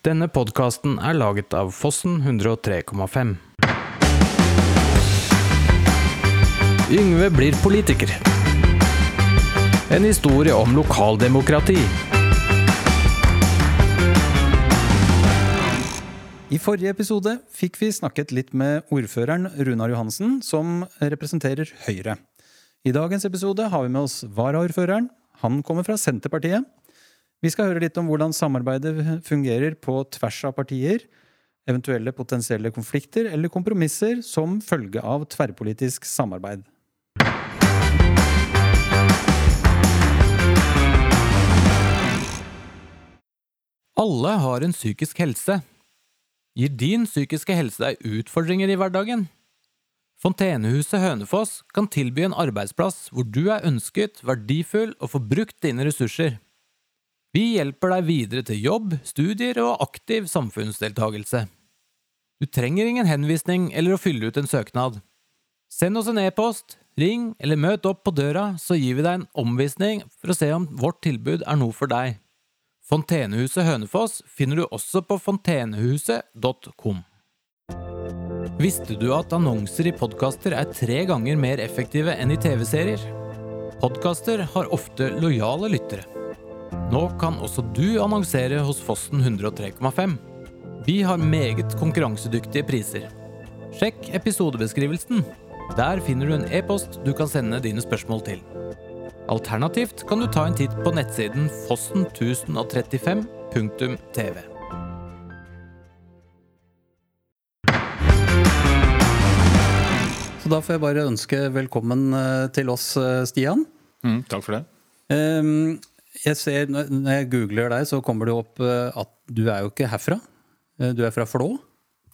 Denne podkasten er laget av Fossen 103,5. Yngve blir politiker. En historie om lokaldemokrati. I forrige episode fikk vi snakket litt med ordføreren Runar Johansen, som representerer Høyre. I dagens episode har vi med oss varaordføreren. Han kommer fra Senterpartiet. Vi skal høre litt om hvordan samarbeidet fungerer på tvers av partier, eventuelle potensielle konflikter eller kompromisser som følge av tverrpolitisk samarbeid. Alle har en psykisk helse. Gir din psykiske helse deg utfordringer i hverdagen? Fontenehuset Hønefoss kan tilby en arbeidsplass hvor du er ønsket, verdifull og får brukt dine ressurser. Vi hjelper deg videre til jobb, studier og aktiv samfunnsdeltagelse. Du trenger ingen henvisning eller å fylle ut en søknad. Send oss en e-post, ring eller møt opp på døra, så gir vi deg en omvisning for å se om vårt tilbud er noe for deg. Fontenehuset Hønefoss finner du også på fontenehuset.com. Visste du at annonser i podkaster er tre ganger mer effektive enn i TV-serier? Podkaster har ofte lojale lyttere. Nå kan også du annonsere hos Fossen 103,5. Vi har meget konkurransedyktige priser. Sjekk episodebeskrivelsen. Der finner du en e-post du kan sende dine spørsmål til. Alternativt kan du ta en titt på nettsiden fossen1035.tv. Så da får jeg bare ønske velkommen eh, til oss, eh, Stian. Mm, takk for det. Ehm, Jeg ser, Når jeg googler deg, så kommer det opp eh, at du er jo ikke herfra. Eh, Du er fra Flå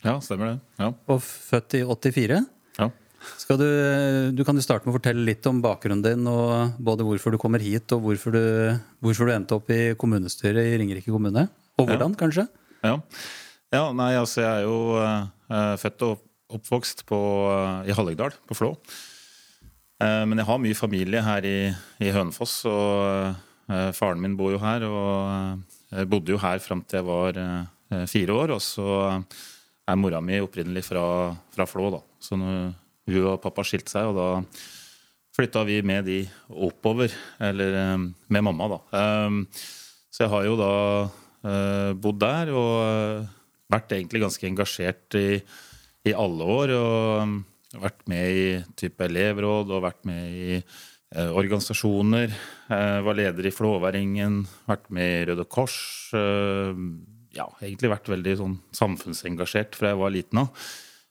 Ja, stemmer det. Ja. og født i 84. ja. Skal du, du kan jo starte med å fortelle litt om bakgrunnen din, og både hvorfor du kommer hit, og hvorfor du, hvorfor du endte opp i kommunestyret i Ringerike kommune. Og hvordan, kanskje? ja. ja nei, altså jeg er jo uh, født og oppvokst på, uh, i Hallingdal, på Flå. Uh, men jeg har mye familie her i, i Hønefoss, og faren min bor jo her. Og eh, jeg bodde jo her fram til jeg var eh, fire år, og så er mora mi opprinnelig fra, fra Flå, da. Så nå hun og pappa skilte seg, og da flytta vi med de oppover, eller eh, med mamma, da. Eh, Så jeg har jo da eh, bodd der og eh, vært egentlig ganske engasjert i, i alle år. Og vært med i type elevråd og vært med i eh, organisasjoner. Eh, var leder i Flåværingen, vært med i Røde Kors. Eh, ja, egentlig vært veldig sånn samfunnsengasjert fra jeg var liten av.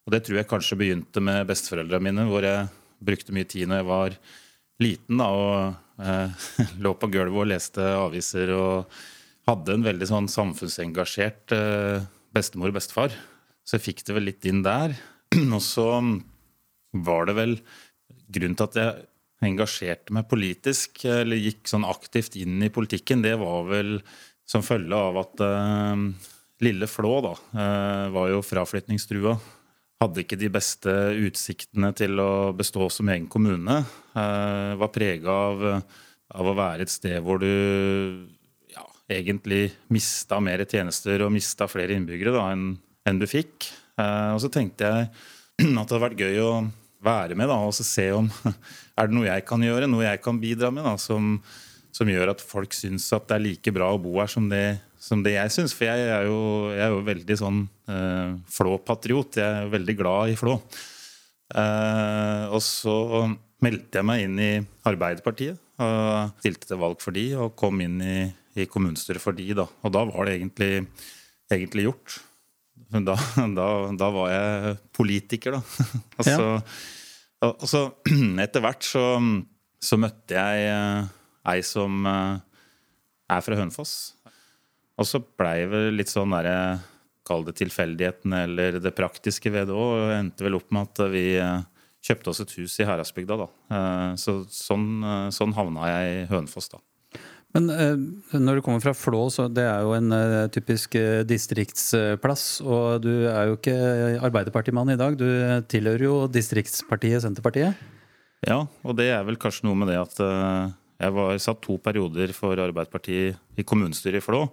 Og det tror jeg kanskje begynte med besteforeldrene mine, hvor jeg brukte mye tid når jeg var liten da, og eh, lå på gulvet og leste aviser og hadde en veldig sånn samfunnsengasjert eh, bestemor og bestefar. Så jeg fikk det vel litt inn der. Og så var det vel grunnen til at jeg engasjerte meg politisk, eller gikk sånn aktivt inn i politikken, det var vel som følge av at eh, lille Flå da, eh, var jo fraflytningstrua. Hadde ikke de beste utsiktene til å bestå som egen kommune. Eh, var prega av, av å være et sted hvor du ja, egentlig mista mer tjenester og mista flere innbyggere da, enn en du fikk. Og så tenkte jeg at det hadde vært gøy å være med da, og se om er det noe jeg kan gjøre, noe jeg kan bidra med, da, som, som gjør at folk syns at det er like bra å bo her som det, som det jeg syns. For jeg er jo, jeg er jo veldig sånn eh, Flå-patriot. Jeg er veldig glad i Flå. Eh, og så meldte jeg meg inn i Arbeiderpartiet og stilte til valg for de, og kom inn i, i kommunestyret for de. Da. Og da var det egentlig, egentlig gjort. Da, da, da var jeg politiker, da. og, så, og, så etter hvert så, så møtte jeg eh, ei som eh, er fra Hønefoss. Og så blei vel litt sånn derre Kall det tilfeldigheten eller det praktiske ved det òg. Endte vel opp med at vi eh, kjøpte oss et hus i Heradsbygda, da. Eh, Så sånn, eh, sånn havna jeg i Hønefoss, da. Men eh, når du kommer fra Flå, så det er jo en eh, typisk eh, distriktsplass. Og du er jo ikke Arbeiderpartimann i dag, du tilhører jo distriktspartiet Senterpartiet. Ja, og det er vel kanskje noe med det at jeg var, satt to perioder for Arbeiderpartiet i kommunestyret i Flå.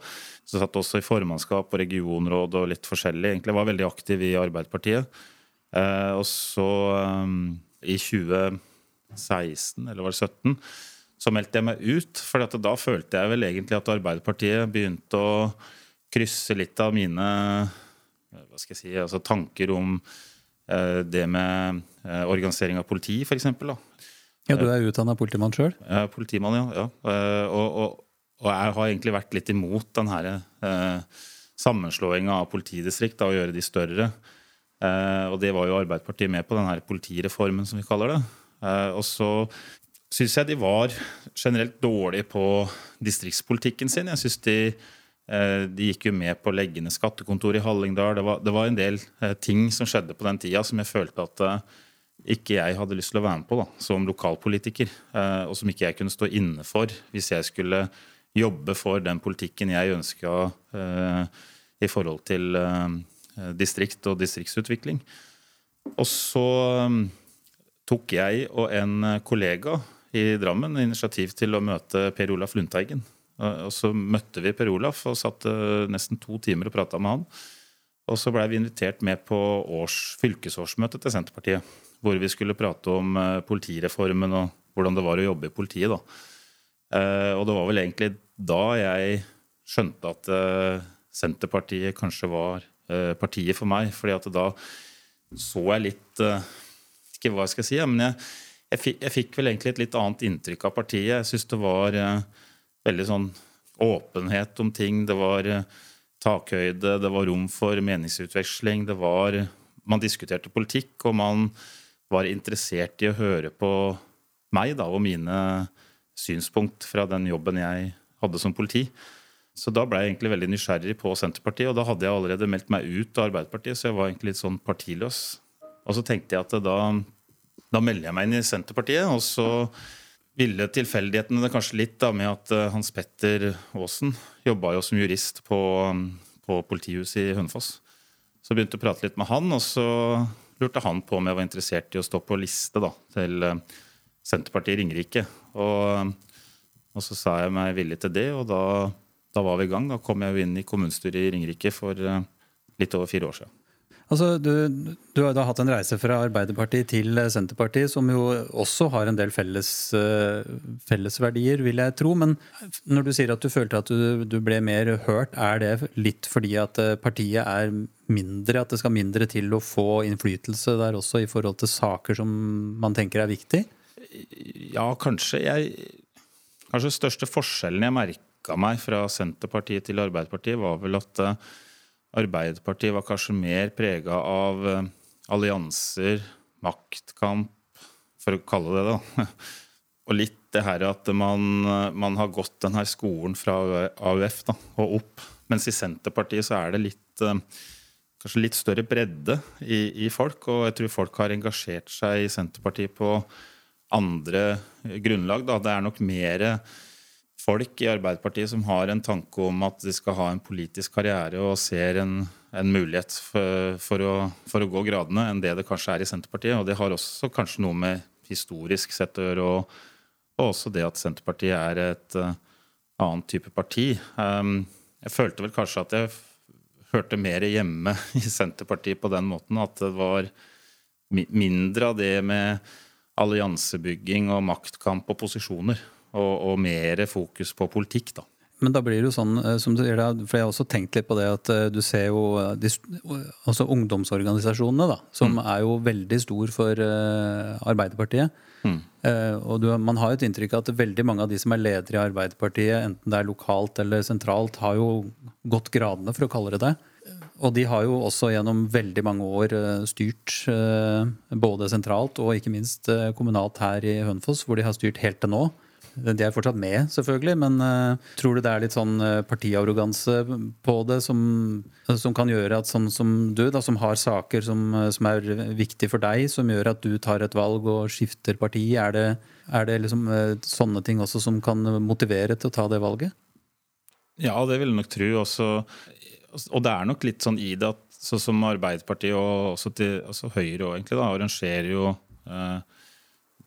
Så satt også i formannskap og regionråd og litt forskjellig. Egentlig var veldig aktiv i Arbeiderpartiet. Og så i 2016, eller var det 2017, så meldte jeg meg ut. For da følte jeg vel egentlig at Arbeiderpartiet begynte å krysse litt av mine hva skal jeg si, altså tanker om eh, det med eh, organisering av politi, f.eks. Ja, du er utdanna politimann sjøl? Ja, politimann, ja. ja. Eh, og, og, og, jeg har egentlig vært litt imot den her eh, sammenslåinga av politidistrikt, og gjøre de større. Eh, og det var jo Arbeiderpartiet med på, den her politireformen, som vi kaller det. Eh, og så syns jeg de var generelt dårlige på distriktspolitikken sin. Jeg synes de, eh, de gikk jo med på å legge ned skattekontoret i Hallingdal. Det var, det var en del eh, ting som skjedde på den tida som jeg følte at eh, ikke jeg hadde lyst til å være med på da, som lokalpolitiker. Og som ikke jeg kunne stå inne for hvis jeg skulle jobbe for den politikken jeg ønska i forhold til distrikt og distriktsutvikling. Og så tok jeg og en kollega i Drammen initiativ til å møte Per Olaf Lundteigen. Og så møtte vi Per Olaf og satt nesten to timer og prata med han. Og så blei vi invitert med på års, fylkesårsmøtet til Senterpartiet. Hvor vi skulle prate om eh, politireformen og hvordan det var å jobbe i politiet. da. Eh, og det var vel egentlig da jeg skjønte at eh, Senterpartiet kanskje var partiet for meg. fordi at da så jeg litt Ikke hva jeg skal si, men jeg jeg fikk, jeg fikk, vel egentlig et litt annet inntrykk av partiet. Jeg syns det var eh, veldig sånn åpenhet om ting. Det var eh, takhøyde, det var rom for meningsutveksling. Det var Man diskuterte politikk, og man var interessert i å høre på meg da, og mine synspunkt fra den jobben jeg hadde som politi. Så da ble jeg egentlig veldig nysgjerrig på Senterpartiet, og da hadde jeg allerede meldt meg ut av Arbeiderpartiet, så jeg var egentlig litt sånn partiløs. Og så tenkte jeg at da da melder jeg meg inn i Senterpartiet. Og så ville tilfeldighetene det kanskje litt da med at eh, Hans Petter Aasen jobba jo som jurist på, på politihuset i Hønefoss. Så begynte jeg å prate litt med han, og så lurte han på om jeg var interessert i å stå på liste da, til eh, Senterpartiet i Ringerike. Og, og, så sa jeg meg villig til det, og da, da var vi i gang. Da kom jeg jo inn i kommunestyret i Ringerike for eh, litt over fire år siden. Altså, du, du, har da hatt en reise fra Arbeiderpartiet til Senterpartiet, som jo også har en del felles, uh, fellesverdier, vil jeg tro. Men når du sier at du følte at du, du, ble mer hørt, er det litt fordi at eh, partiet er mindre, at det skal mindre til å få innflytelse der også, i forhold til saker som man tenker er viktig? Ja, kanskje. Jeg, kanskje største forskjellen jeg merka meg fra Senterpartiet til Arbeiderpartiet, var vel at uh, Arbeiderpartiet var kanskje mer prega av eh, allianser, maktkamp, for å kalle det det. Og litt det her at man, man har gått denne skolen fra AUF da, og opp. Mens i Senterpartiet så er det litt eh, kanskje litt større bredde i, i, folk. Og jeg tror folk har engasjert seg i Senterpartiet på andre grunnlag. Da. Det er nok mer folk i Arbeiderpartiet som har en tanke om at de skal ha en politisk karriere og ser en, en mulighet for, for, å, for, å, gå gradene, enn det det kanskje er i Senterpartiet. Og det har også kanskje noe med historisk sett å gjøre, og, og også det at Senterpartiet er et uh, annet type parti. Um, jeg følte vel kanskje at jeg hørte mer hjemme i Senterpartiet på den måten. At det var mindre av det med alliansebygging og maktkamp og posisjoner og, og mer fokus på politikk. da. Men da blir det jo sånn, eh, som du sier, for jeg har også tenkt litt på det, at eh, du ser jo eh, de, altså ungdomsorganisasjonene, da, som mm. er jo veldig stor for uh, Arbeiderpartiet. Mm. Uh, og du, man har jo et inntrykk av at veldig mange av de som er ledere i Arbeiderpartiet, enten det er lokalt eller sentralt, har jo gått gradene, for å kalle det det. Og de har jo også gjennom veldig mange år styrt både sentralt og ikke minst kommunalt her i Hønefoss, hvor de har styrt helt til nå. De er fortsatt med, selvfølgelig, men uh, tror du det er litt sånn uh, partiarroganse på det som, som, kan gjøre at sånn som du, da, som har saker som, som er viktige for deg, som gjør at du tar et valg og skifter parti, er det, er det liksom, uh, sånne ting også som kan motivere til å ta det valget? Ja, det vil jeg nok tro. Også, og det er nok litt sånn i det at sånn som Arbeiderpartiet og også, til, også Høyre og egentlig da, arrangerer jo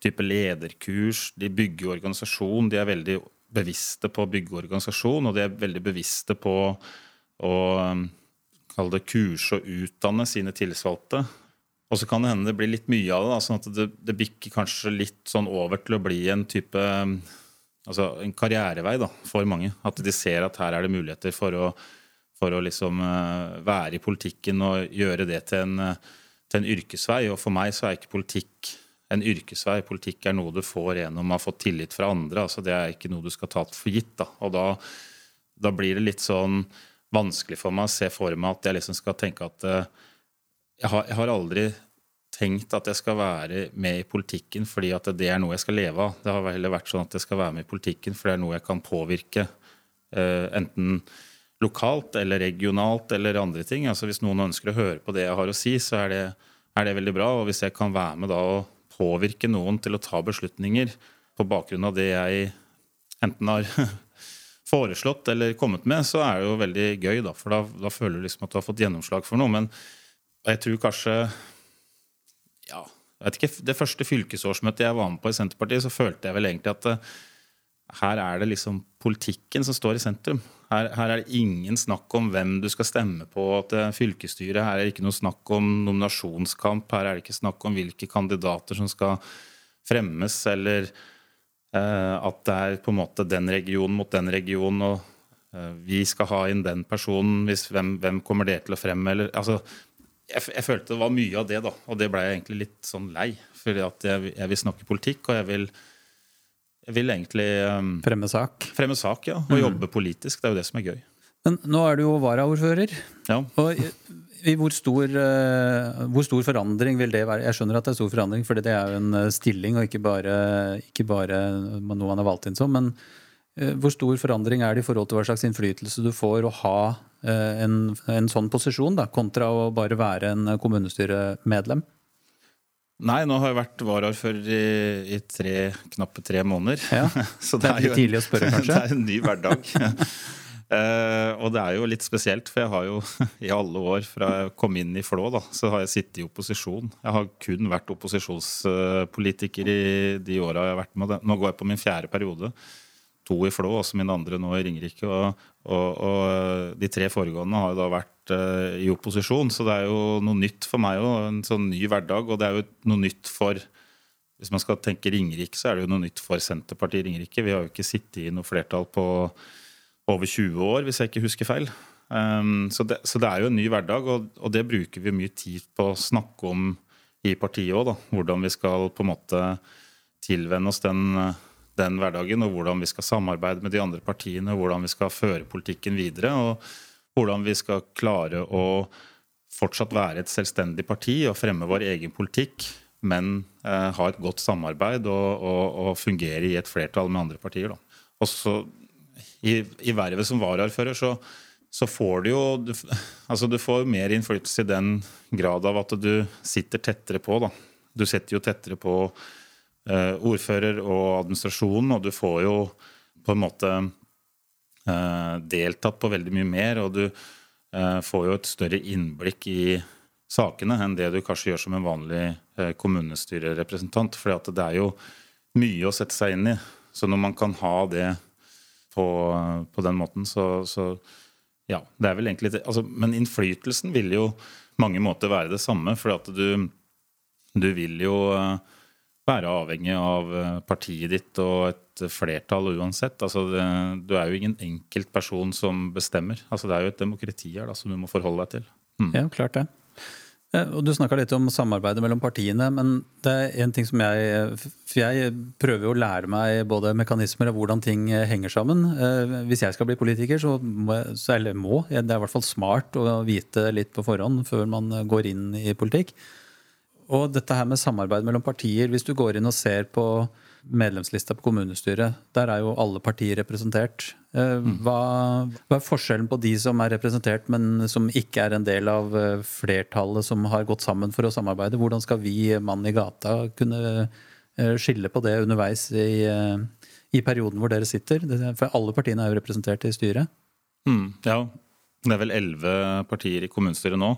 type lederkurs. De bygger organisasjon. De er veldig bevisste på å bygge organisasjon, og de er veldig bevisste på å kalle det kurse og utdanne sine tillitsvalgte. Og så kan det hende det blir litt mye av det. sånn at det, det bikker kanskje litt sånn over til å bli en type altså en karrierevei da, for mange. At de ser at her er det muligheter for å, for å liksom uh, være i politikken og gjøre det til en, uh, til en, yrkesvei. Og for meg så er ikke politikk en yrkesvei. Politikk er noe du får gjennom å ha fått tillit fra andre. altså Det er ikke noe du skal ta for gitt. da, Og da, da blir det litt sånn vanskelig for meg å se for meg at jeg liksom skal tenke at uh, jeg, har, jeg har aldri tenkt at jeg skal være med i politikken fordi at det er noe jeg skal leve av. Det har heller vært sånn at jeg skal være med i politikken for det er noe jeg kan påvirke. Uh, enten lokalt eller regionalt eller andre ting. Altså Hvis noen ønsker å høre på det jeg har å si, så er det, er det veldig bra. Og hvis jeg kan være med da og påvirke noen til å ta beslutninger på bakgrunn av det jeg enten har foreslått eller kommet med, så er det jo veldig gøy, da. For da, da føler du liksom at du har fått gjennomslag for noe. Men jeg tror kanskje Ja, jeg vet ikke. Det første fylkesårsmøtet jeg var med på i Senterpartiet, så følte jeg vel egentlig at uh, her er det liksom politikken som står i sentrum. Her, her, er det ingen snakk om hvem du skal stemme på til fylkesstyret. Her er det ikke noe snakk om nominasjonskamp. Her er det ikke snakk om hvilke kandidater som skal fremmes, eller Eh, at det er på en måte den regionen mot den regionen, og eh, vi skal ha inn den personen. Hvis, hvem, hvem, kommer det til å fremme? Eller, altså, jeg, jeg, følte det var mye av det, da, og det ble jeg egentlig litt sånn lei. Fordi jeg, jeg vil snakke politikk, og jeg vil, vil egentlig um, Fremme sak? Fremme sak, ja. Og mm. jobbe politisk. Det er jo det som er gøy. Men nå er du jo varaordfører. Ja. Og i hvor stor, uh, hvor stor, forandring vil det være? Jeg skjønner at det er stor forandring, for det er jo en eh, stilling og ikke bare, ikke bare noe man er valgt inn som. Men uh, hvor stor forandring er det i forhold til hva slags innflytelse du får å ha uh, en, en, sånn posisjon, da, kontra å bare være en kommunestyremedlem? Nei, nå har jeg vært varaordfører i, i tre, knappe tre måneder. Ja, Så det, det er jo, tidlig å spørre, kanskje? det er en ny hverdag. Uh, og det er jo litt spesielt, for jeg har jo i alle år fra jeg kom inn i Flå, da, så har jeg sittet i opposisjon. Jeg har kun vært opposisjonspolitiker i de åra jeg har vært med. Nå går jeg på min fjerde periode. To i Flå, også min andre nå i Ringerike. Og, og, og de tre foregående har jo da vært uh, i opposisjon, så det er jo noe nytt for meg òg. En sånn ny hverdag. Og det er jo noe nytt for Hvis man skal tenke Ringerike, så er det jo noe nytt for Senterpartiet i Ringerike. Vi har jo ikke sittet i noe flertall på over 20 år, hvis jeg ikke husker feil. Um, så, det, så, det, er jo en ny hverdag, og, og, det bruker vi mye tid på å snakke om i partiet òg. Hvordan vi skal på en måte tilvenne oss den, den, hverdagen, og hvordan vi skal samarbeide med de andre partiene, og hvordan vi skal føre politikken videre, og hvordan vi skal klare å fortsatt være et selvstendig parti og fremme vår egen politikk, men eh, ha et godt samarbeid og, og, og, fungere i et flertall med andre partier. Da. Også, i, i vervet som varaordfører, så, så, får du jo du, altså du får mer innflytelse i den grad av at du sitter tettere på. Da. Du setter jo tettere på ordfører og administrasjonen, og du får jo på en måte uh, deltatt på veldig mye mer. Og du uh, får jo et større innblikk i sakene enn det du kanskje gjør som en vanlig kommunestyrerepresentant. For det er jo mye å sette seg inn i. Så når man kan ha det på, på den måten. Så, så, ja, det er vel egentlig altså, Men innflytelsen vil jo mange måter være det samme. For du, du vil jo eh, være avhengig av eh, partiet ditt og et flertall uansett. Altså det, du er jo ingen enkeltperson som bestemmer. Altså det er jo et demokrati her da, som du må forholde deg til. Mm. Ja, klart det. Eh, og Du snakka litt om samarbeidet mellom partiene, men det er en ting som jeg For jeg prøver å lære meg både mekanismer og hvordan ting henger sammen. Eh, hvis jeg skal bli politiker, så må jeg, eller må, det er i hvert fall smart å vite litt på forhånd før man går inn i politikk. Og dette her med samarbeid mellom partier, hvis du går inn og ser på medlemslista på kommunestyret. Der er jo alle partier representert. Eh, mm. Hva, hva, er forskjellen på de som er representert, men som ikke er en del av eh, flertallet som har gått sammen for å samarbeide? Hvordan skal vi, mann i gata, kunne eh, skille på det underveis i, i perioden hvor dere sitter? For alle partiene er jo representert i styret. Mm, ja, det er vel elleve partier i kommunestyret nå.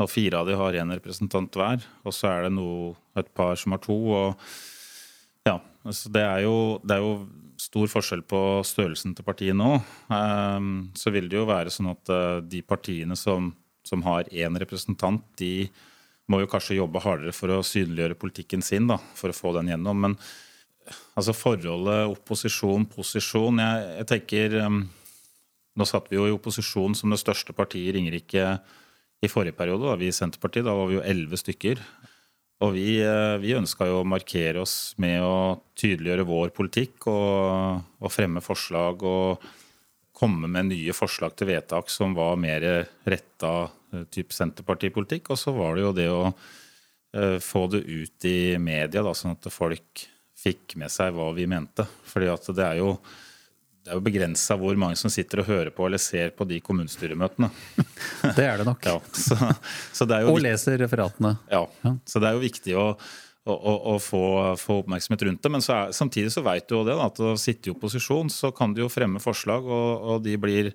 Og fire av de har én representant hver. Og så er det noe, et par som har to. og Altså, det, er jo, det er jo stor forskjell på størrelsen til partiet nå. Um, så vil det jo være sånn at uh, de partiene som, som har én representant, de må jo kanskje jobbe hardere for å synliggjøre politikken sin, da, for å få den gjennom. Men altså forholdet opposisjon-posisjon jeg, jeg, tenker um, Nå satt vi jo i opposisjon som det største partiet i Ringerike i forrige periode. Da, vi i Senterpartiet. Da var vi jo elleve stykker. Og vi, uh, vi ønska jo å markere oss med å tydeliggjøre vår politikk og, og, fremme forslag og komme med nye forslag til vedtak som var mer retta uh, type Senterpartipolitikk. Og så var det jo det å uh, få det ut i media, da, sånn at folk fikk med seg hva vi mente. Fordi at det er jo, det er jo begrensa hvor mange som sitter og hører på eller ser på de kommunestyremøtene. Det er det nok. Ja, så, så det og leser referatene. Ja, så det er jo viktig å, å, å, få, få, oppmerksomhet rundt det. Men så er, samtidig så veit du jo det, da, at å sitte i opposisjon, så kan du jo fremme forslag, og, og de blir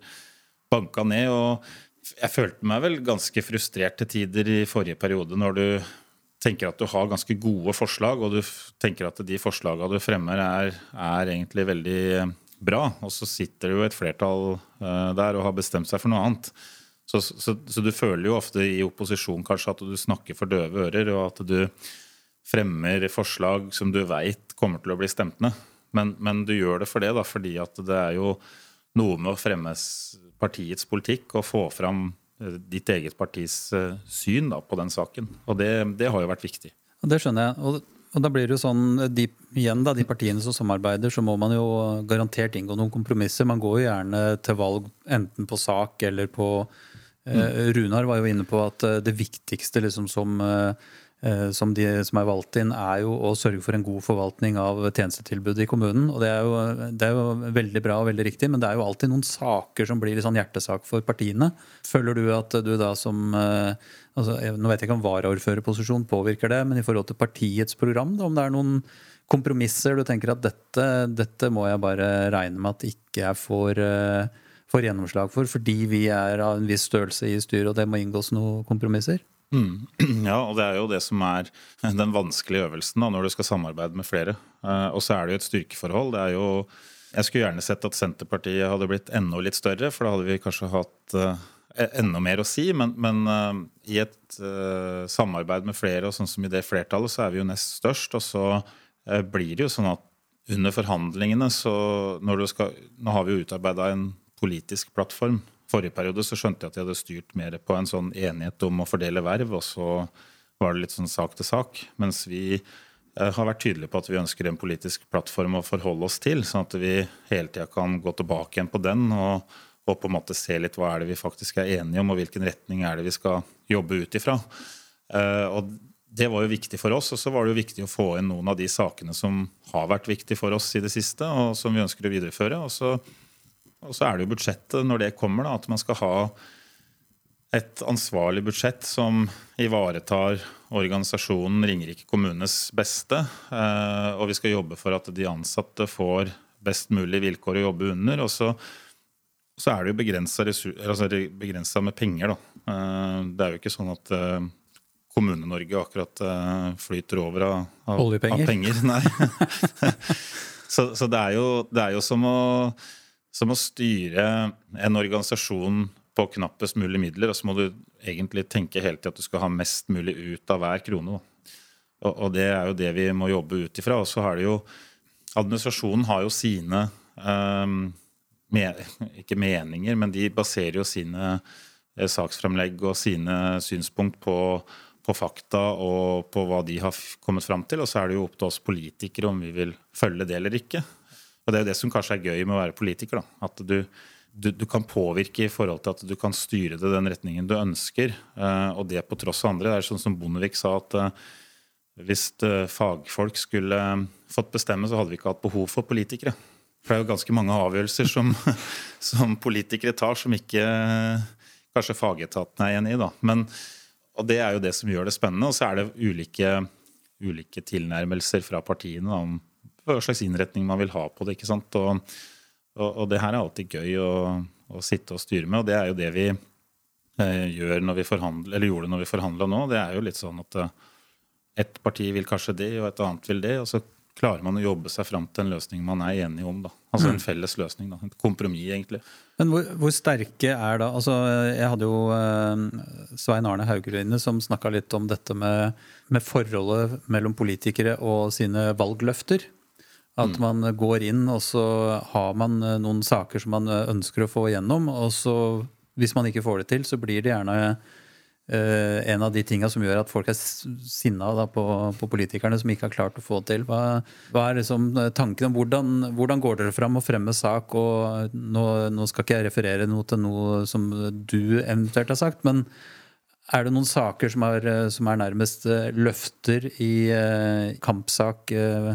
banka ned. og jeg følte meg vel ganske frustrert til tider i forrige periode når du tenker at du har ganske gode forslag, og du tenker at de forslagene du fremmer, er, er egentlig veldig bra. Og så sitter det jo et flertall uh, der og har bestemt seg for noe annet. Så, så, så, du føler jo ofte i opposisjon kanskje at du snakker for døve ører, og at du fremmer forslag som du veit kommer til å bli stemt ned. Men, men, du gjør det for det, da, fordi at det er jo noe med å fremme partiets politikk og få fram Eh, ditt eget partis eh, syn da, på den saken. Og det, det, har jo vært viktig. Det skjønner jeg. Og, og da blir det jo sånn, de, igjen da, de partiene som samarbeider, så må man jo garantert inngå noen kompromisser. Man går jo gjerne til valg enten på sak eller på eh, mm. Runar var jo inne på at det viktigste liksom som eh, Eh, som de som er valgt inn, er jo å sørge for en god forvaltning av tjenestetilbudet i kommunen. og det er, jo, det er, jo, veldig bra og veldig riktig, men det er jo alltid noen saker som blir sånn hjertesak for partiene. Føler du at du da som eh, altså, Nå vet jeg ikke om varaordførerposisjon påvirker det, men i forhold til partiets program, da, om det er noen kompromisser du tenker at dette, dette må jeg bare regne med at ikke jeg får, eh, får gjennomslag for, fordi vi er av en viss størrelse i styret og det må inngås noen kompromisser? Mm. Ja, og det er jo det som er den vanskelige øvelsen da, når du skal samarbeide med flere. Eh, og så er det jo et styrkeforhold. Det er jo Jeg skulle gjerne sett at Senterpartiet hadde blitt enda litt større, for da hadde vi kanskje hatt uh, enda mer å si. Men, men uh, i et samarbeid med flere, og sånn som i det flertallet, så er vi jo nest størst. Og så blir det jo sånn at under forhandlingene så når du skal, Nå har vi jo utarbeida en politisk plattform forrige periode så skjønte jeg at de hadde styrt mer på en sånn enighet om å fordele verv, og så var det litt sånn sak til sak. Mens vi eh, har vært tydelige på at vi ønsker en politisk plattform å forholde oss til, sånn at vi hele tida kan gå tilbake igjen på den og, og, på en måte se litt hva er det vi faktisk er enige om, og hvilken retning er det vi skal jobbe ut ifra. Uh, og det var jo viktig for oss, og så var det jo viktig å få inn noen av de sakene som har vært viktige for oss i det siste, og som vi ønsker å videreføre. og så og så er det jo budsjettet når det kommer, da, at man skal ha et ansvarlig budsjett som ivaretar organisasjonen Ringerike kommunes beste. Eh, og vi skal jobbe for at de ansatte får best mulig vilkår å jobbe under. Og så, så er det jo begrensa altså med penger, da. Eh, det er jo ikke sånn at eh, Kommune-Norge akkurat flyter over av, av, av penger. Nei. så, så det, er jo, det er jo som å som å styre en organisasjon på knappest mulig midler, og så må du egentlig tenke hele tida at du skal ha mest mulig ut av hver krone. Og, og, det er jo det vi må jobbe ut ifra. Og så har det jo Administrasjonen har jo sine um, med, Ikke meninger, men de baserer jo sine eh, saksframlegg og sine synspunkt på, på fakta og på hva de har kommet fram til. Og så er det jo opp til oss politikere om vi vil følge det eller ikke. Og Det er jo det som kanskje er gøy med å være politiker. Da. At du, du, du, kan påvirke i forhold til at du kan styre det den retningen du ønsker. Uh, og det på tross av andre. Det er sånn som Bondevik sa at uh, hvis uh, fagfolk skulle fått bestemme, så hadde vi ikke hatt behov for politikere. For det er jo ganske mange avgjørelser som, som politikere tar, som ikke kanskje fagetaten er enig i. da. Men, og Det er jo det som gjør det spennende. Og så er det ulike, ulike tilnærmelser fra partiene da, om hva slags innretning man vil ha på det. ikke sant? Og, og, og det her er alltid gøy å, å, sitte og styre med, og det er jo det vi eh, gjør når vi forhandler, eller gjorde når vi forhandla nå. Det er jo litt sånn at eh, ett parti vil kanskje det, og et annet vil det. og så klarer man å jobbe seg fram til en løsning man er enig om. da. Altså en felles løsning. da, Et kompromiss, egentlig. Men hvor, hvor, sterke er da altså Jeg hadde jo eh, Svein Arne Haugeline som snakka litt om dette med, med, forholdet mellom politikere og sine valgløfter. At mm. man går inn, og så har man eh, noen saker som man ønsker å få igjennom. Og så, hvis man ikke får det til, så blir det gjerne Uh, en av de tinga som gjør at folk er sinna da, på, på, politikerne som ikke har klart å få det til. Hva, hva er liksom tanken om hvordan, hvordan, går dere fram og fremmer sak? og nå, nå, skal ikke jeg referere noe til noe som du eventuelt har sagt, men er det noen saker som er, som er nærmest eh, løfter i uh, kampsak? Uh,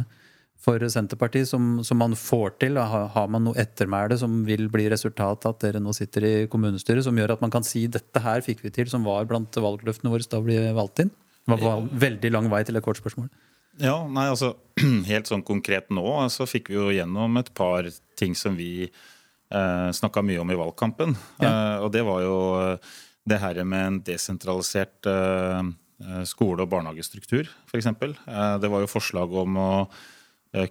for Senterpartiet som, som, man får til? Har, har man noe ettermæle som vil bli resultatet at dere nå sitter i kommunestyret, som gjør at man kan si dette her fikk vi til, som var blant valgløftene våre da vi ble valgt inn? Det var veldig lang vei til et kort spørsmål. Ja, nei, altså Helt sånn konkret nå så fikk vi jo gjennom et par ting som vi eh, snakka mye om i valgkampen. Ja. Eh, og det var jo eh, det her med en desentralisert eh, eh skole- og barnehagestruktur, f.eks. Eh, det var jo forslag om å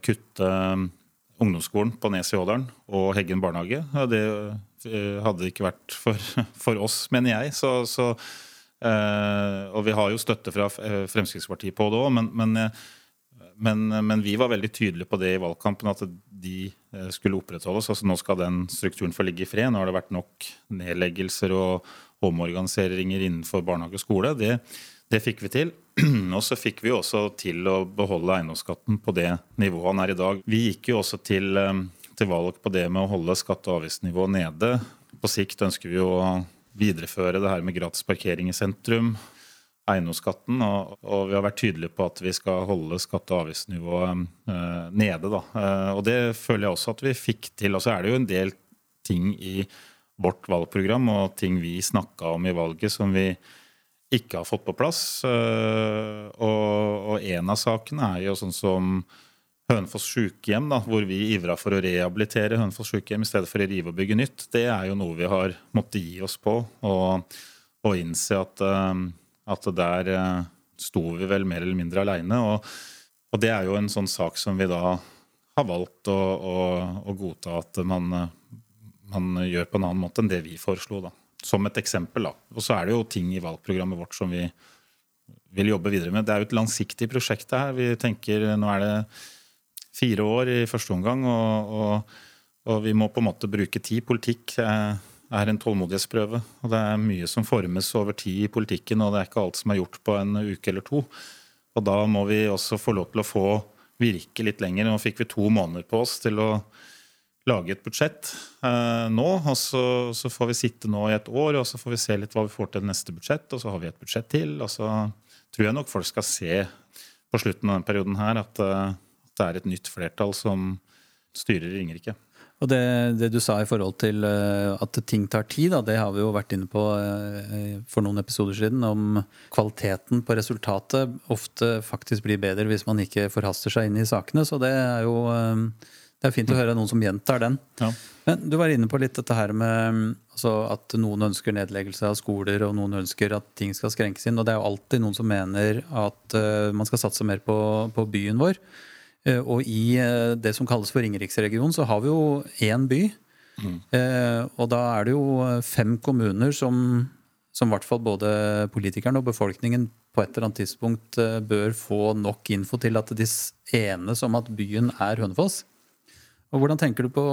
kutte um, ungdomsskolen på Nes i Ådalen og Heggen barnehage. Det eh, hadde ikke vært for, for oss, mener jeg. Så, så, eh, og vi har jo støtte fra Fremskrittspartiet på det òg, men, men, men, men, vi var veldig tydelige på det i valgkampen, at de skulle opprettholdes. Altså Nå skal den strukturen få ligge i fred. Nå har det vært nok nedleggelser og omorganiseringer innenfor barnehage og skole. Det, det fikk vi til. Og så fikk vi også til å beholde eiendomsskatten på det nivået han er i dag. Vi gikk jo også til, eh, til valg på det med å holde skatte- og avgiftsnivået nede. På sikt ønsker vi å videreføre det her med gratis parkering i sentrum, eiendomsskatten, og, og, vi har vært tydelige på at vi skal holde skatte- og avgiftsnivået eh, nede. Da. Eh, og det føler jeg også at vi fikk til. Og så er det jo en del ting i vårt valgprogram og ting vi snakka om i valget som vi ikke har fått på plass. Eh, og, og en av sakene er jo sånn som Hønefoss sykehjem, da, hvor vi ivra for å rehabilitere Hønefoss sykehjem i stedet for å rive og bygge nytt. Det er jo noe vi har måttet gi oss på og, og innse at, eh, at der eh, sto vi vel mer eller mindre aleine. Og, og, det er jo en sånn sak som vi da har valgt å, å, å godta at man, man, gjør på en annen måte enn det vi foreslo. da. Som et eksempel. da. Og så er det jo ting i valgprogrammet vårt som vi vil jobbe videre med. Det er jo et langsiktig prosjekt her. Vi tenker Nå er det fire år i første omgang, og, og, og vi må på en måte bruke tid. Politikk er en tålmodighetsprøve. og Det er mye som formes over tid i politikken, og det er ikke alt som er gjort på en uke eller to. Og da må vi også få lov til å få virke litt lenger. Nå fikk vi to måneder på oss til å lage et budsjett eh, nå. og så, så, får vi sitte nå i et år og så får vi se litt hva vi får til neste budsjett. Og så har vi et budsjett til. Og så tror jeg nok folk skal se på slutten av denne perioden her at, uh, at det er et nytt flertall som styrer Ringerike. Og det, det, du sa i forhold til uh, at ting tar tid, da, det har vi jo vært inne på uh, for noen episoder siden, om kvaliteten på resultatet ofte faktisk blir bedre hvis man ikke forhaster seg inn i sakene. Så det er jo det er fint å høre noen som gjentar den. Ja. Men Du var inne på litt dette her med altså at noen ønsker nedleggelse av skoler, og noen ønsker at ting skal skrenkes inn. Og det er jo alltid noen som mener at uh, man skal satse mer på, på byen vår. Uh, og i uh, det som kalles for Ringeriksregionen, så har vi jo én by. Mm. og da er det jo fem kommuner som, som i hvert fall både politikerne og befolkningen på et eller annet tidspunkt bør få nok info til at de enes om at byen er Hønefoss. Og Hvordan tenker du på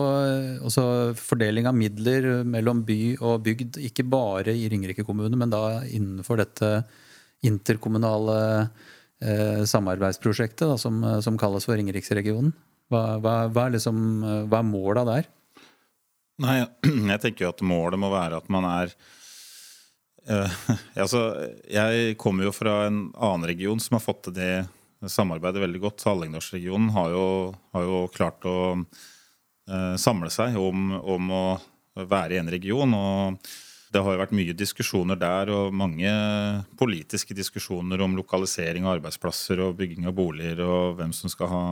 eh, fordeling av midler mellom by og bygd, ikke bare i Ringerike kommune, men da innenfor dette interkommunale eh, samarbeidsprosjektet da, som, som, kalles for Ringeriksregionen? Hva, hva, hva, er liksom, hva er måla der? Nei, jeg tenker jo at målet må være at man er eh, altså, Jeg kommer jo fra en annen region som har fått til det samarbeider veldig godt. Hallingdalsregionen har, har, jo klart å eh, samle seg om, om, å være i en region. og Det har jo vært mye diskusjoner der, og mange politiske diskusjoner om lokalisering av arbeidsplasser og bygging av boliger, og hvem som skal ha,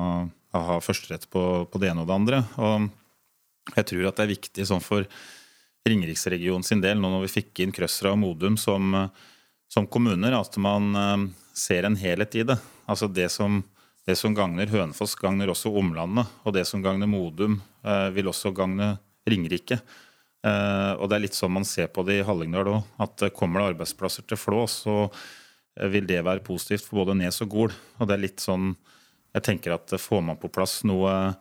ha førsterett på, på, det ene og det andre. Og jeg tror at det er viktig sånn for Ringeriksregionen sin del, nå når vi fikk inn Krøsra og Modum som, som kommuner, at man eh, ser en helhet i det. Altså det som det som gagner Hønefoss, gagner også omlandet. Og det som gagner Modum, eh, vil også gagne Ringerike. Eh, og det er litt sånn man ser på det i Hallingdal òg. At kommer det arbeidsplasser til Flå, så vil det være positivt for både Nes og Gol. Og det er litt sånn Jeg tenker at får man på plass noe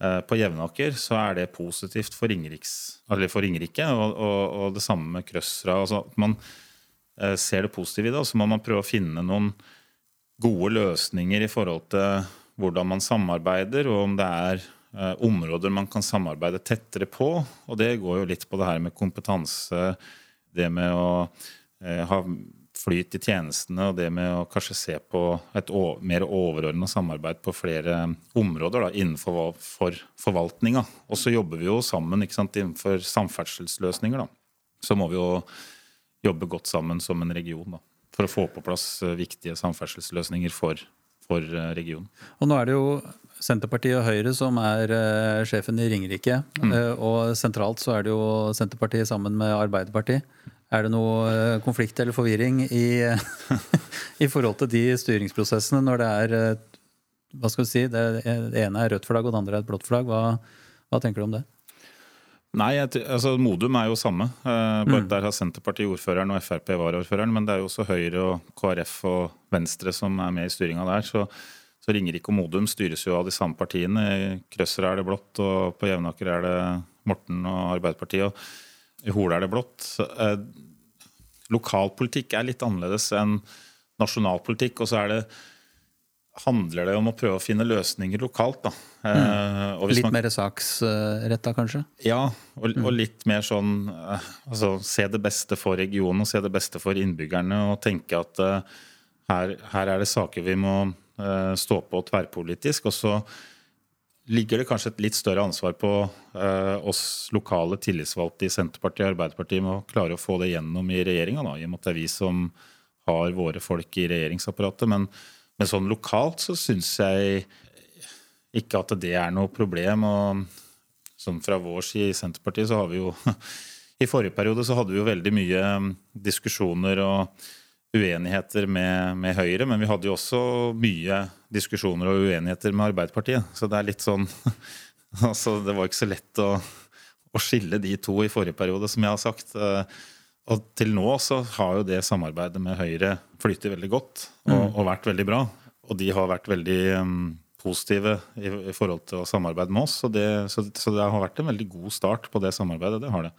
på Jevnaker, så er det positivt for, Ringeriks, for Ringerike. Og, og, og, det samme med Krøsra. Altså, man ser det positive i det, og så må man prøve å finne noen gode løsninger i forhold til hvordan man samarbeider, og om det er eh, områder man kan samarbeide tettere på. Og det går jo litt på det her med kompetanse, det med å eh, ha flyt i tjenestene og det med å kanskje se på et mer overordna samarbeid på flere områder da, innenfor for forvaltninga. Og så jobber vi jo sammen sant, innenfor samferdselsløsninger. Da. Så må vi jo jobbe godt sammen som en region. da for å få på plass eh, viktige samferdselsløsninger for, for eh, regionen. Og nå er det jo Senterpartiet og Høyre som er uh, sjefen i Ringerike. Mm. Uh, og sentralt så er det jo Senterpartiet sammen med Arbeiderpartiet. Er det noe uh, konflikt eller forvirring i, i, forhold til de styringsprosessene når det er hva skal vi si, det, det ene er rødt flagg og det andre er et blått flagg? Hva, hva tenker du om det? Nei, altså Modum er jo samme. Uh, bare mm. Der har Senterpartiet ordføreren og Frp varaordføreren. Men det er jo også Høyre og KrF og Venstre som er med i styringa der. Så, så Ringerike og Modum styres jo av de samme partiene. I Krøsser er det blått, og på Jevnaker er det Morten og Arbeiderpartiet. Og i Hole er det blått. Uh, lokalpolitikk er litt annerledes enn nasjonalpolitikk. Og så er det handler det om å prøve å finne løsninger lokalt. Da. Mm. litt man, mer saksretta, kanskje? Ja, og, mm. og, litt mer sånn eh, altså, Se det beste for regionen og se det beste for innbyggerne. Og tenke at uh, her, her, er det saker vi må uh, stå på tverrpolitisk. Og så ligger det kanskje et litt større ansvar på uh, oss lokale tillitsvalgte i Senterpartiet og Arbeiderpartiet med å klare å få det gjennom i regjeringa, i og med at det er vi som har våre folk i regjeringsapparatet. men men sånn lokalt så syns jeg ikke at det er noe problem. Og sånn fra vår side i Senterpartiet så har vi jo I forrige periode så hadde vi jo veldig mye um, diskusjoner og uenigheter med, med, Høyre, men vi hadde jo også mye diskusjoner og uenigheter med Arbeiderpartiet. Så det er litt sånn altså Det var ikke så lett å, å skille de to i forrige periode, som jeg har sagt. Og til nå så har jo det samarbeidet med Høyre flyttet veldig godt og, mm. og vært veldig bra. Og de har vært veldig um, positive i, i, forhold til å samarbeide med oss. Så det, så, så det, har vært en veldig god start på det samarbeidet. Det har det.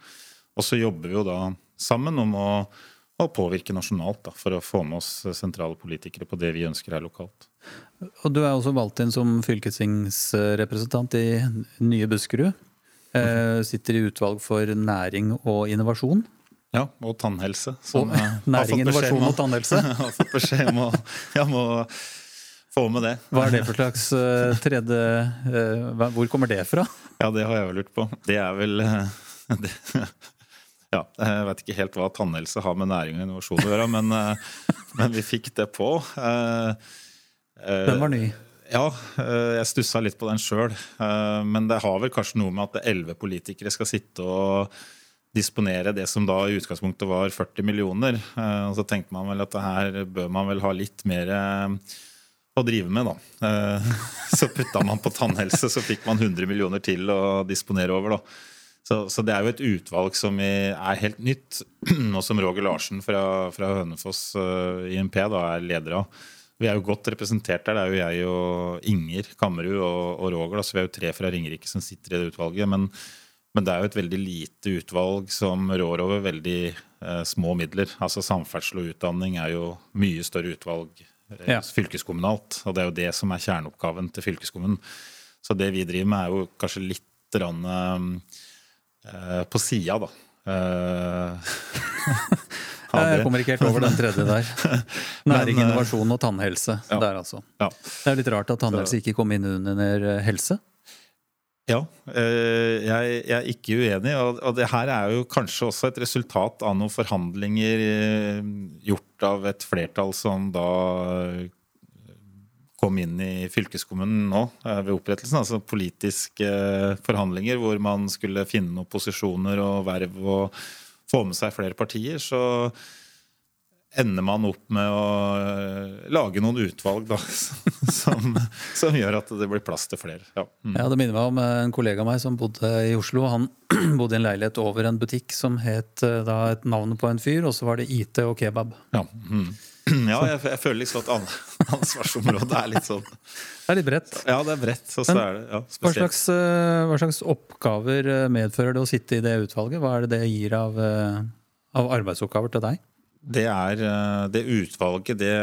Og så jobber vi jo da sammen om å, å påvirke nasjonalt da, for å få med oss sentrale politikere på det vi ønsker her lokalt. Og Du er også valgt inn som fylkestingsrepresentant i nye Buskerud. Eh, sitter i utvalg for næring og innovasjon. Ja, og tannhelse. Og næring, innovasjon og tannhelse? Jeg har fått beskjed om å, ja, må få med det. Hva er det for slags uh, tredje uh, Hvor kommer det fra? Ja, det har jeg vel lurt på. Det er vel uh, det, Ja, jeg vet ikke helt hva tannhelse har med næring og innovasjon å gjøre, men, men vi fikk det på. Den var ny. Ja, jeg stussa litt på den sjøl. Men det har vel kanskje noe med at elleve politikere skal sitte og disponere det som da i utgangspunktet var 40 millioner. Eh, og så tenkte man vel at det her bør man vel ha litt mer eh, å drive med, da. Eh, så putta man på tannhelse, så fikk man 100 millioner til å disponere over, da. Så, så, det er jo et utvalg som er helt nytt, og som Roger Larsen fra, fra Hønefoss IMP da, er leder av. Vi er jo godt representert der. Det er jo jeg og Inger Kammerud og, og Roger. Da, så vi er jo tre fra Ringerike som sitter i det utvalget. men men det er jo et veldig lite utvalg som rår over veldig eh, små midler. Altså Samferdsel og utdanning er jo mye større utvalg eh, ja. fylkeskommunalt. Og det er jo det som er kjerneoppgaven til fylkeskommunen. Så det vi driver med, er jo kanskje litt rann, eh, på sida, da. Eh, Jeg kommer ikke helt over den tredje der. Næring, eh, innovasjon og tannhelse. Ja. Der, altså. ja. Det er litt rart at tannhelse ikke kom inn under helse. Ja, eh, jeg, er ikke uenig. Og det her er jo kanskje også et resultat av noen forhandlinger eh, gjort av et flertall som da eh, kom inn i fylkeskommunen nå ved opprettelsen. Altså politiske forhandlinger hvor man skulle finne noen posisjoner og verv og få med seg flere partier. Så ender man opp med å eh, lage noen utvalg da, som, som gjør at det blir plass til flere. Ja. Mm. Ja, Det minner meg om eh, en kollega av meg som bodde i Oslo. Han bodde i en leilighet over en butikk som het eh, da et navn på en fyr, og så var det IT og kebab. Ja, mm. ja jeg, jeg, føler liksom at ansvarsområdet er litt sånn Det er litt bredt. Ja, det er bredt. Så Men er det ja, Hva slags, hva slags oppgaver medfører det å sitte i det utvalget? Hva er det det gir av, av arbeidsoppgaver til deg? Det er eh, Det utvalget, det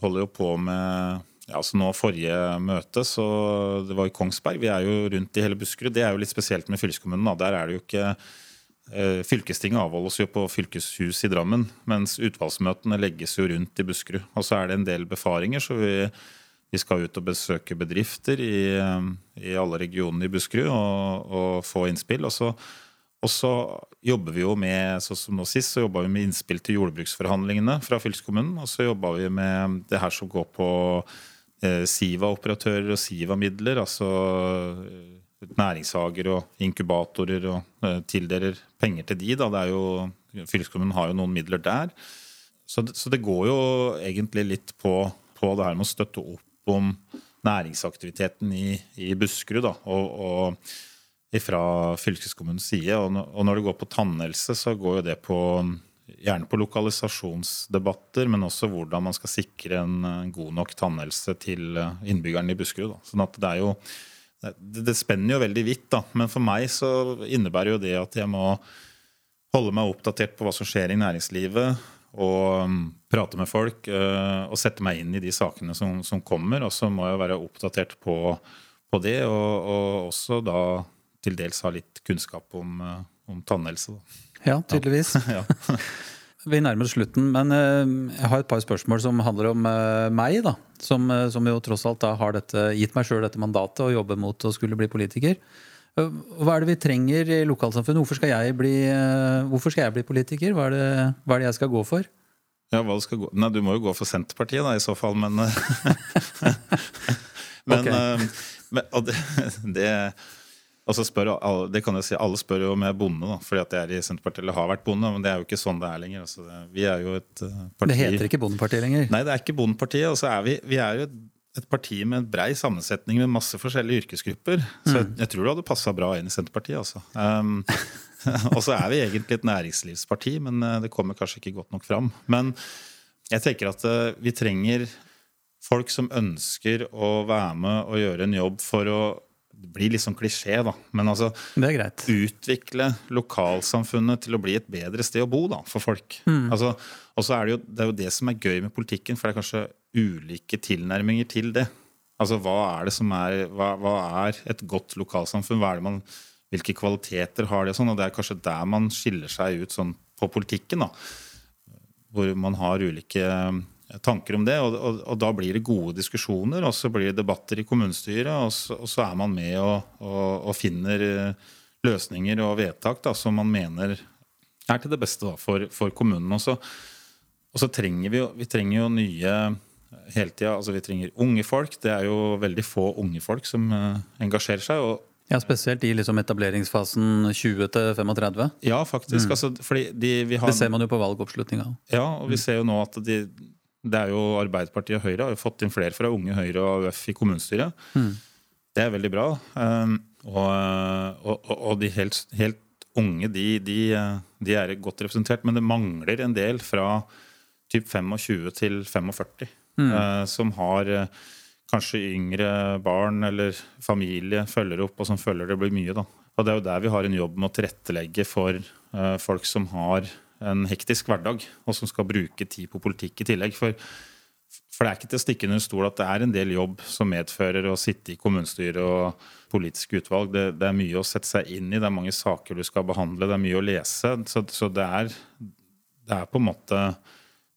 holder jo på med ja, altså nå Forrige møte, så det var i Kongsberg. Vi er jo rundt i hele Buskerud. Det er jo litt spesielt med fylkeskommunen. Da. Der er det jo ikke eh, Fylkestinget avholdes jo på fylkeshus i Drammen, mens utvalgsmøtene legges jo rundt i Buskerud. Og så er det en del befaringer, så vi, vi skal ut og besøke bedrifter i, eh, i alle regionene i Buskerud og, og få innspill. Og så og så jobber vi jo med sånn som nå sist, så jobba vi med innspill til jordbruksforhandlingene fra fylkeskommunen. Og så jobba vi med det her som går på eh, Siva-operatører og Siva-midler. Altså eh, næringshager og inkubatorer og eh, tildeler penger til de. Da. Det er jo, fylkeskommunen har jo noen midler der. Så så det går jo egentlig litt på, på det her med å støtte opp om næringsaktiviteten i, i Buskerud. Da. Og, og fra fylkeskommunens side. Og når- det går på tannhelse, så går jo det på gjerne på lokalisasjonsdebatter, men også hvordan man skal sikre en, god nok tannhelse til eh, innbyggerne i Buskerud. Da. Sånn at det er jo det, spenner jo veldig vidt, da. Men for meg så innebærer jo det at jeg må holde meg oppdatert på hva som skjer i næringslivet, og um, prate med folk øh, og sette meg inn i de sakene som, som kommer. Og så må jeg være oppdatert på, på det, og, og også da til dels ha litt kunnskap om, øh, om tannhelse. Ja, tydeligvis. Ja. Vi nærmer oss slutten, men eh, jeg har et par spørsmål som handler om eh, meg. da, Som, eh, som jo tross alt har dette, gitt meg sjøl dette mandatet å jobbe mot å skulle bli politiker. Eh, Hva er det vi trenger i lokalsamfunnet? Hvorfor skal jeg bli, eh, hvorfor skal jeg bli politiker? Hva er, det, hva er det jeg skal gå for? Ja, hva du skal gå Nei, du må jo gå for Senterpartiet da, i så fall, men Men, Ok. øh, men det, det og så spør alle, det kan jeg si, alle spør jo om jeg er bonde, da, fordi at jeg er i Senterpartiet eller har vært bonde. Men det er jo ikke sånn det er lenger. Altså, det, vi er jo et øh, parti Det heter ikke Bondepartiet lenger. Nei, det er ikke Bondepartiet. Altså, er vi, vi er jo et, et parti med en brei sammensetning med masse forskjellige yrkesgrupper. Så jeg, jeg tror det hadde passa bra inn i Senterpartiet, altså. Um, og så er vi egentlig et næringslivsparti, men eh, det kommer kanskje ikke godt nok fram. Men jeg tenker at uh, vi trenger folk som ønsker å være med og gjøre en jobb for å Det blir litt sånn klisjé, da. Men altså utvikle lokalsamfunnet til å bli et bedre sted å bo da, for folk. Altså, og så er det, jo, det er jo det som er gøy med politikken, for det er kanskje ulike tilnærminger til det. Altså, hva er det som er, hva, hva er et godt lokalsamfunn? Hva er det man, hvilke kvaliteter har det? Og, sånn, og det er kanskje der man skiller seg ut sånn, på politikken. da, Hvor man har ulike tanker om det. Og, og, og da blir det gode diskusjoner, og så blir det debatter i kommunestyret, og så, og så er man med og, finner eh, løsninger og vedtak da, som man mener er til det beste da, for, for kommunen. Og så, trenger vi vi trenger jo nye hele tida. Altså, vi trenger unge folk. Det er jo veldig få unge folk som uh, engasjerer seg. og Ja, Spesielt i liksom etableringsfasen 20-35? ja, faktisk. Altså, fordi de, vi har, Det ser man jo på valgoppslutninga. Ja, og vi ser jo nå at de, det er jo Arbeiderpartiet og Høyre har jo fått inn flere fra Unge Høyre og AUF i kommunestyret. Det er veldig bra. Um, og, og, og- og de helt, helt unge, de, de, de er godt representert. Men det mangler en del fra typ 25 til 45, eh, som har eh, kanskje yngre barn eller familie følger opp, og som føler det blir mye. da. Og Det er jo der vi har en jobb med å tilrettelegge for uh, folk som har en hektisk hverdag, og som skal bruke tid på politikk i tillegg. For, for det er ikke til å stikke under stol at det er en del jobb som medfører å sitte i kommunestyre og politiske utvalg. Det, det er mye å sette seg inn i, det er mange saker du skal behandle, det er mye å lese. Så, så det, er, det er på en måte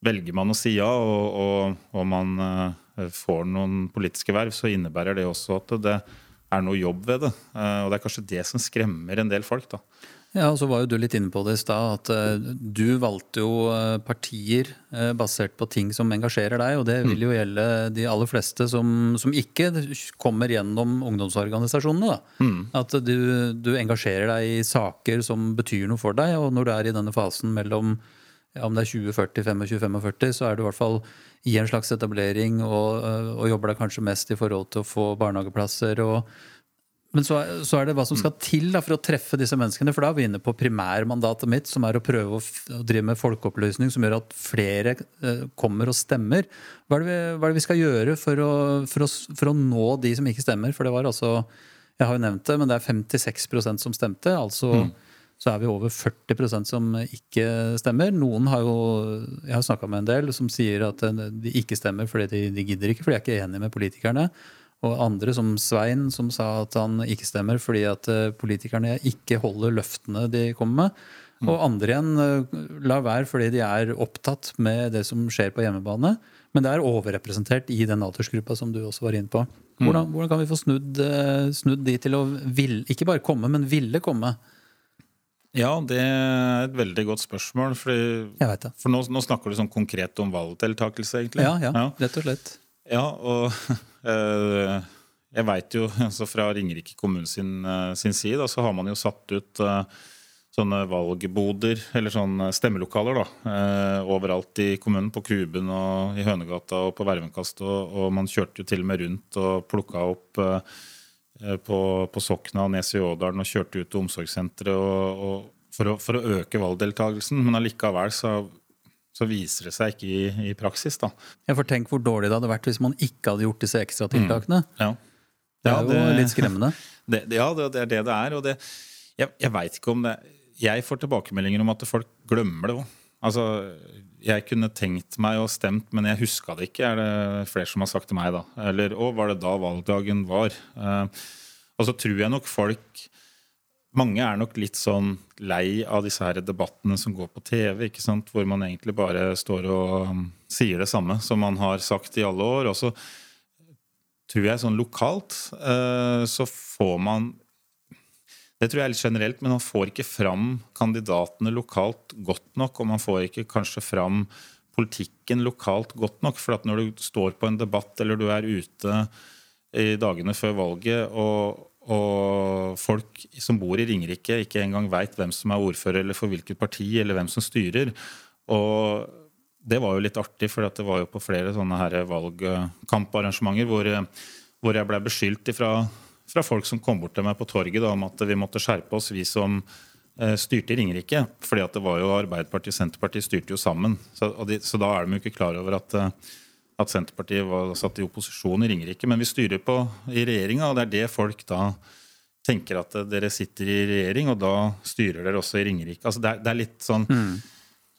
Velger man å si ja, og, og, og man eh, får noen politiske verv, så innebærer det også at det er noe jobb ved det. Eh, og det er kanskje det som skremmer en del folk. da. Ja, og så var jo du litt inne på det i stad, at eh, du valgte jo eh, partier eh, basert på ting som engasjerer deg, og det vil jo gjelde de aller fleste som, som ikke kommer gjennom ungdomsorganisasjonene. da. At du, du engasjerer deg i saker som betyr noe for deg, og når du er i denne fasen mellom ja, om det er 20, 40, 25, 45, så er du i hvert fall i en slags etablering og, og jobber deg kanskje mest i forhold til å få barnehageplasser. og men så, så er det hva som skal til da, for å treffe disse menneskene. For da er vi inne på primærmandatet mitt, som er å prøve å, å drive med folkeopplysning som gjør at flere eh, kommer og stemmer. Hva er, vi, hva er det vi skal gjøre for å, for, å, for å nå de som ikke stemmer? For det var altså Jeg har jo nevnt det, men det er 56% som stemte. Altså så er vi over 40% som ikke stemmer. Noen har jo Jeg har snakka med en del som sier at eh, de ikke stemmer fordi de, de gidder ikke, for de er ikke enige med politikerne. Og andre, som Svein, som sa at han ikke stemmer fordi at eh, politikerne ikke holder løftene de kommer med. Og andre igjen eh, lar være fordi de er opptatt med det som skjer på hjemmebane. Men det er overrepresentert i den aldersgruppa som du også var inne på. Hvordan, hvordan kan vi få snudd, eh, snudd de til å vil, ikke bare komme, men ville komme? Ja, det er et veldig godt spørsmål. Fordi, Jeg det. for nå, nå snakker du sånn konkret om valgdeltakelse, egentlig. Ja, ja, rett og slett. Ja, og eh, jeg veit jo altså fra Ringerike kommune sin, eh, sin side, så har man jo satt ut eh, sånne valgboder, eller sånne stemmelokaler, da, eh, overalt i kommunen. På Kuben og i Hønegata og på Vervenkast. Og, og man kjørte jo til og med rundt og plukka opp på, på Sokna og Nes i Ådalen og kjørte ut til omsorgssenteret og, og for, å, for å øke valgdeltakelsen. Men allikevel så, så viser det seg ikke i, i praksis, da. Ja, for tenk hvor dårlig det hadde vært hvis man ikke hadde gjort disse ekstratiltakene. Ja. Det Ja, det, jo litt skremmende. Det, det, ja, det, det er det det er. Og det, jeg jeg veit ikke om det Jeg får tilbakemeldinger om at folk glemmer det òg. Altså, jeg kunne tenkt meg og stemt, men jeg huska det ikke, er det flere som har sagt til meg. da. Eller å, var det da valgdagen var? Uh, og så tror jeg nok folk mange er nok litt sånn lei av disse her debattene som går på TV, ikke sant? hvor man egentlig bare står og um, sier det samme som man har sagt i alle år. Og så tror jeg sånn lokalt eh, så får man Det tror jeg er litt generelt, men man får ikke fram kandidatene lokalt godt nok. Og man får ikke kanskje fram politikken lokalt godt nok. For at når du står på en debatt eller du er ute i dagene før valget, og, og folk som bor i Ringerike ikke engang veit hvem som er ordfører eller for hvilket parti, eller hvem som styrer. Og det var jo litt artig, for det var jo på flere sånne valgkamparrangementer hvor, hvor jeg ble beskyldt ifra, fra folk som kom bort til meg på torget da, om at vi måtte skjerpe oss, vi som eh, styrte i Ringerike. fordi at det var jo Arbeiderpartiet og Senterpartiet styrte jo sammen. Så, de, så da er de jo ikke klar over at, eh, at Senterpartiet var satt i opposisjon i Ringerike. Men vi styrer på i regjeringa, og det er det folk da tenker at dere sitter i regjering, og da styrer dere også i Ringerike. Altså det, er, det er litt sånn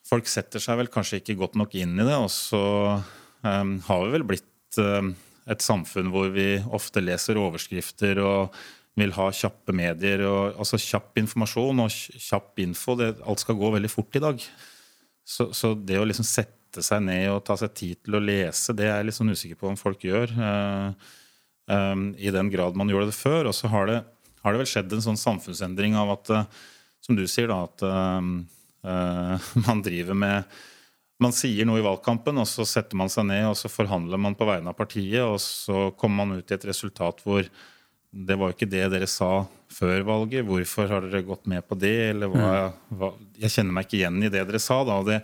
Folk setter seg vel kanskje ikke godt nok inn i det, og så um, har vi vel blitt um, et samfunn hvor vi ofte leser overskrifter og vil ha kjappe medier. Og, altså kjapp informasjon og kjapp info. Det, alt skal gå veldig fort i dag. Så, så det å liksom sette seg ned og ta seg tid til å lese, det er jeg litt sånn usikker på om folk gjør. eh, um, I den grad man gjorde det før. Og så har det, har det vel skjedd en sånn samfunnsendring av at, eh, som du sier, da, at eh, man driver med man sier noe i valgkampen, og så setter man seg ned og så forhandler man på vegne av partiet, og så kommer man ut i et resultat hvor det var ikke det dere sa før valget. Hvorfor har dere gått med på det? Eller hva, hva Jeg kjenner meg ikke igjen i det dere sa. da, og det,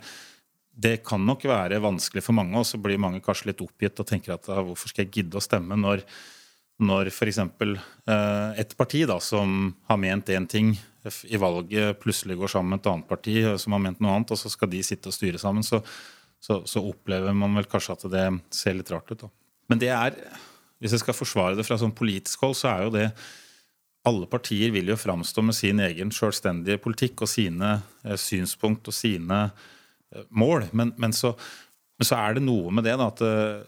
det kan nok være vanskelig for mange, og så blir mange kanskje litt oppgitt og tenker at «Ah, hvorfor skal jeg gidde å stemme når, når f.eks. Eh, et parti da, som har ment én ting i valget, plutselig går sammen med et annet parti eh, som har ment noe annet, og så skal de sitte og styre sammen, så, så, så opplever man vel kanskje at det ser litt rart ut. Da. Men det er, hvis jeg skal forsvare det fra sånn politisk hold, så er jo det alle partier vil jo framstå med sin egen selvstendige politikk og sine eh, synspunkt og sine eh, mål. Men, men, så, men så er det noe med det da, at eh,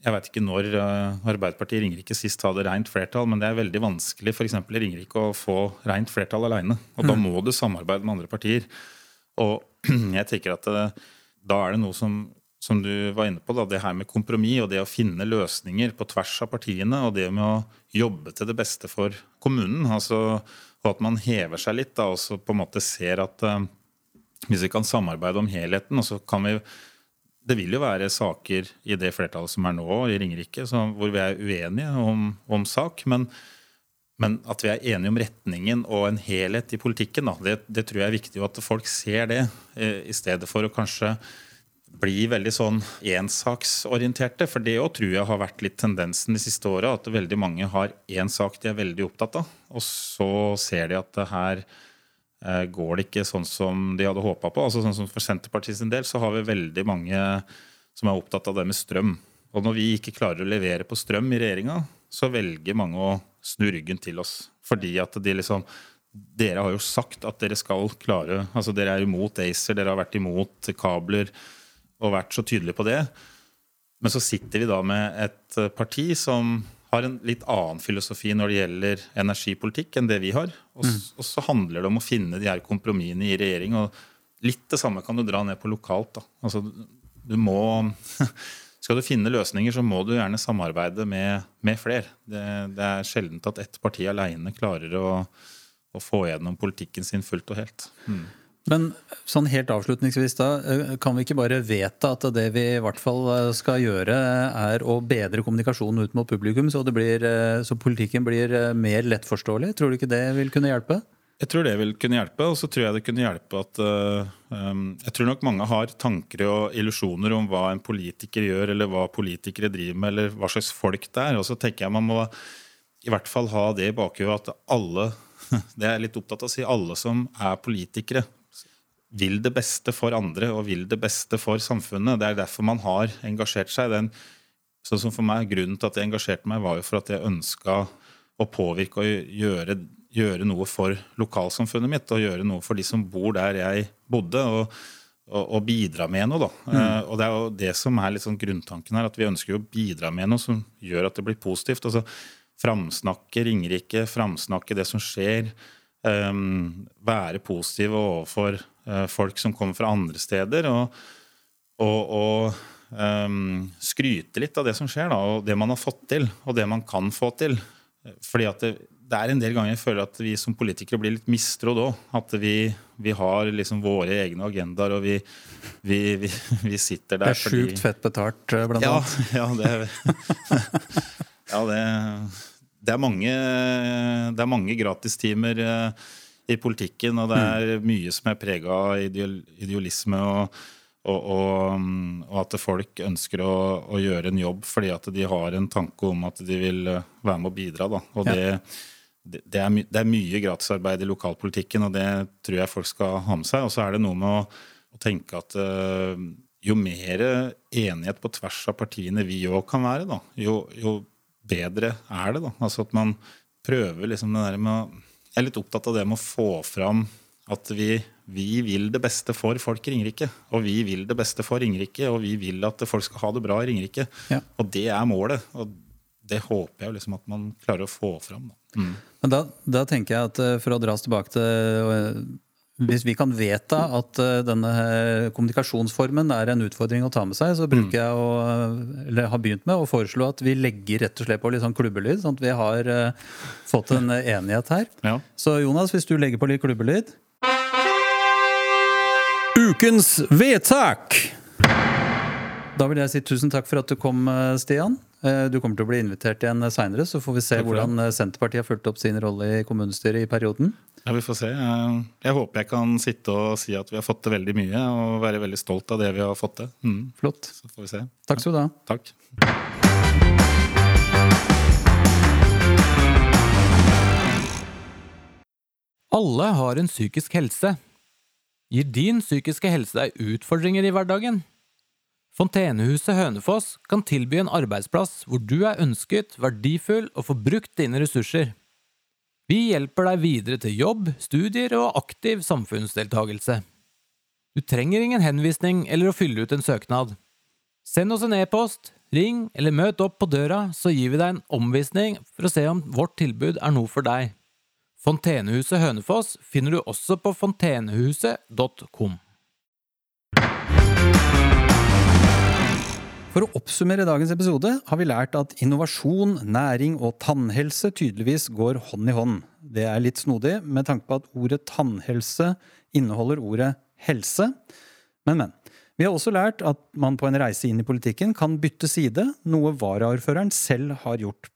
jeg vet ikke når eh, Arbeiderpartiet i Ringerike sist hadde rent flertall, men det er veldig vanskelig eksempel i Ringerike å få rent flertall alene. Og da må du samarbeide med andre partier. Og jeg tenker at eh, da er det noe som, som du var inne på, da, det her med kompromiss og det å finne løsninger på tvers av partiene, og det med å jobbe til det beste for kommunen. altså Og at man hever seg litt da, og så på en måte ser at hvis vi kan samarbeide om helheten, og så kan vi det vil jo være saker i det flertallet som er nå i Ringerike, hvor vi er uenige om, om sak. Men, men at vi er enige om retningen og en helhet i politikken, da, det, det, tror jeg er viktig. At folk ser det, eh, i stedet for å kanskje bli veldig sånn ensaksorienterte. For det òg tror jeg har vært litt tendensen de siste åra. At veldig mange har én sak de er veldig opptatt av. Og så ser de at det her går det ikke sånn som de hadde håpa på. Altså sånn som For Senterpartiet sin del så har vi veldig mange som er opptatt av det med strøm. Og når vi ikke klarer å levere på strøm i regjeringa, så velger mange å snu ryggen til oss. Fordi at de liksom Dere har jo sagt at dere skal klare altså Dere er imot ACER, dere har vært imot kabler og vært så tydelige på det. Men så sitter vi da med et parti som har en litt annen filosofi når det gjelder energipolitikk enn det vi har. Og, mm. og så handler det om å finne de her kompromissene i regjering. og Litt det samme kan du dra ned på lokalt. da. Altså, du må skal du finne løsninger, så må du gjerne samarbeide med, med flere. Det, det, er sjelden at ett parti alene klarer å, å, få gjennom politikken sin fullt og helt. Mm. Men sånn helt avslutningsvis, da, eh, kan vi ikke bare vedta at det vi i hvert fall eh, skal gjøre, er å bedre kommunikasjonen ut mot publikum, så, blir, eh, så politikken blir mer lettforståelig? Tror du ikke det vil kunne hjelpe? Jeg tror det vil kunne hjelpe. Og så tror jeg det kunne hjelpe at um, Jeg tror nok mange har tanker og illusjoner om hva en politiker gjør, eller hva politikere driver med, eller hva slags folk det er. Og så tenker jeg man må i hvert fall ha det i bakhodet at alle Det er jeg litt opptatt av å si. Alle som er politikere, vil det beste for andre og vil det beste for samfunnet. Det er derfor man har engasjert seg. Den, sånn som for meg, Grunnen til at jeg engasjerte meg, var jo for at jeg ønska å påvirke og gjøre gjøre noe for lokalsamfunnet mitt og gjøre noe for de som bor der jeg bodde. og, og, og bidra med noe. Da. Mm. Uh, og Det er jo det som er litt sånn grunntanken her, at vi ønsker å bidra med noe som gjør at det blir positivt. Altså, Framsnakke Ringerike, framsnakke det som skjer. Um, være positive overfor folk som kommer fra andre steder. Og, og, og um, skryte litt av det som skjer, da, og det man har fått til, og det man kan få til. Fordi at det, det er en del ganger jeg føler at vi som politikere blir litt mistrodd òg. At vi, vi, har liksom våre egne agendaer, og vi, vi, vi sitter der Det er fordi... sjukt fett betalt, eh, blant ja, annet. Ja, det, ja det, det, er mange, det er mange gratistimer eh, i politikken, og det er mm. mye som er prega av idealisme. og og, og, og, at folk ønsker å, å, gjøre en jobb fordi at de har en tanke om at de vil eh, være med å bidra. Da. Og ja. det, det, er, det, er, mye gratisarbeid i lokalpolitikken, og det tror jeg folk skal ha med seg. Og så er det noe med å, å tenke at uh, jo mer enighet på tvers av partiene vi òg kan være, da, jo, jo, bedre er det. da. Altså at man prøver liksom det der med å Jeg er litt opptatt av det med å få fram at vi, vi vil det beste for folk i Ringerike. Og vi vil det beste for Ringerike, og vi vil at folk skal ha det bra i Ringerike. Ja. Og det er målet. og det håper jeg liksom at man klarer å få fram. Da. Mm. Men da, da, tenker jeg at eh, for å dra oss tilbake til eh, hvis vi kan vedta at eh, denne kommunikasjonsformen er en utfordring å ta med seg, så bruker jeg å, eller har begynt med å foreslå at vi legger rett og slett på litt sånn klubbelyd, sånn at vi har fått en enighet her. Ja. Så Jonas, hvis du legger på litt klubbelyd Ukens vedtak! Da vil jeg si tusen takk for at du kom, Stian. Eh, du kommer til å bli invitert igjen seinere, så får vi se hvordan eh, Senterpartiet har fulgt opp sin rolle i kommunestyret i perioden. Ja, Vi får se. Jeg håper jeg kan sitte og si at vi har fått til veldig mye, og være veldig stolt av det vi har fått til. Mm. Flott. Så får vi se. Takk skal du ha. Takk. Alle har en psykisk helse. Gir din psykiske helse deg utfordringer i hverdagen? Fontenehuset Hønefoss kan tilby en arbeidsplass hvor du er ønsket, verdifull og får brukt dine ressurser. Vi hjelper deg videre til jobb, studier og aktiv samfunnsdeltagelse. Du trenger ingen henvisning eller å fylle ut en søknad. Send oss en e-post, ring eller møt opp på døra, så gir vi deg en omvisning for å se om vårt tilbud er noe for deg. Fontenehuset Hønefoss finner du også på fontenehuset.com. For å oppsummere dagens episode har vi lært at innovasjon, næring og tannhelse tydeligvis går hånd i hånd. Det er litt snodig med tanke på at ordet tannhelse inneholder ordet helse. Men, men. Vi har også lært at man på en reise inn i politikken kan bytte side, noe varaordføreren selv har gjort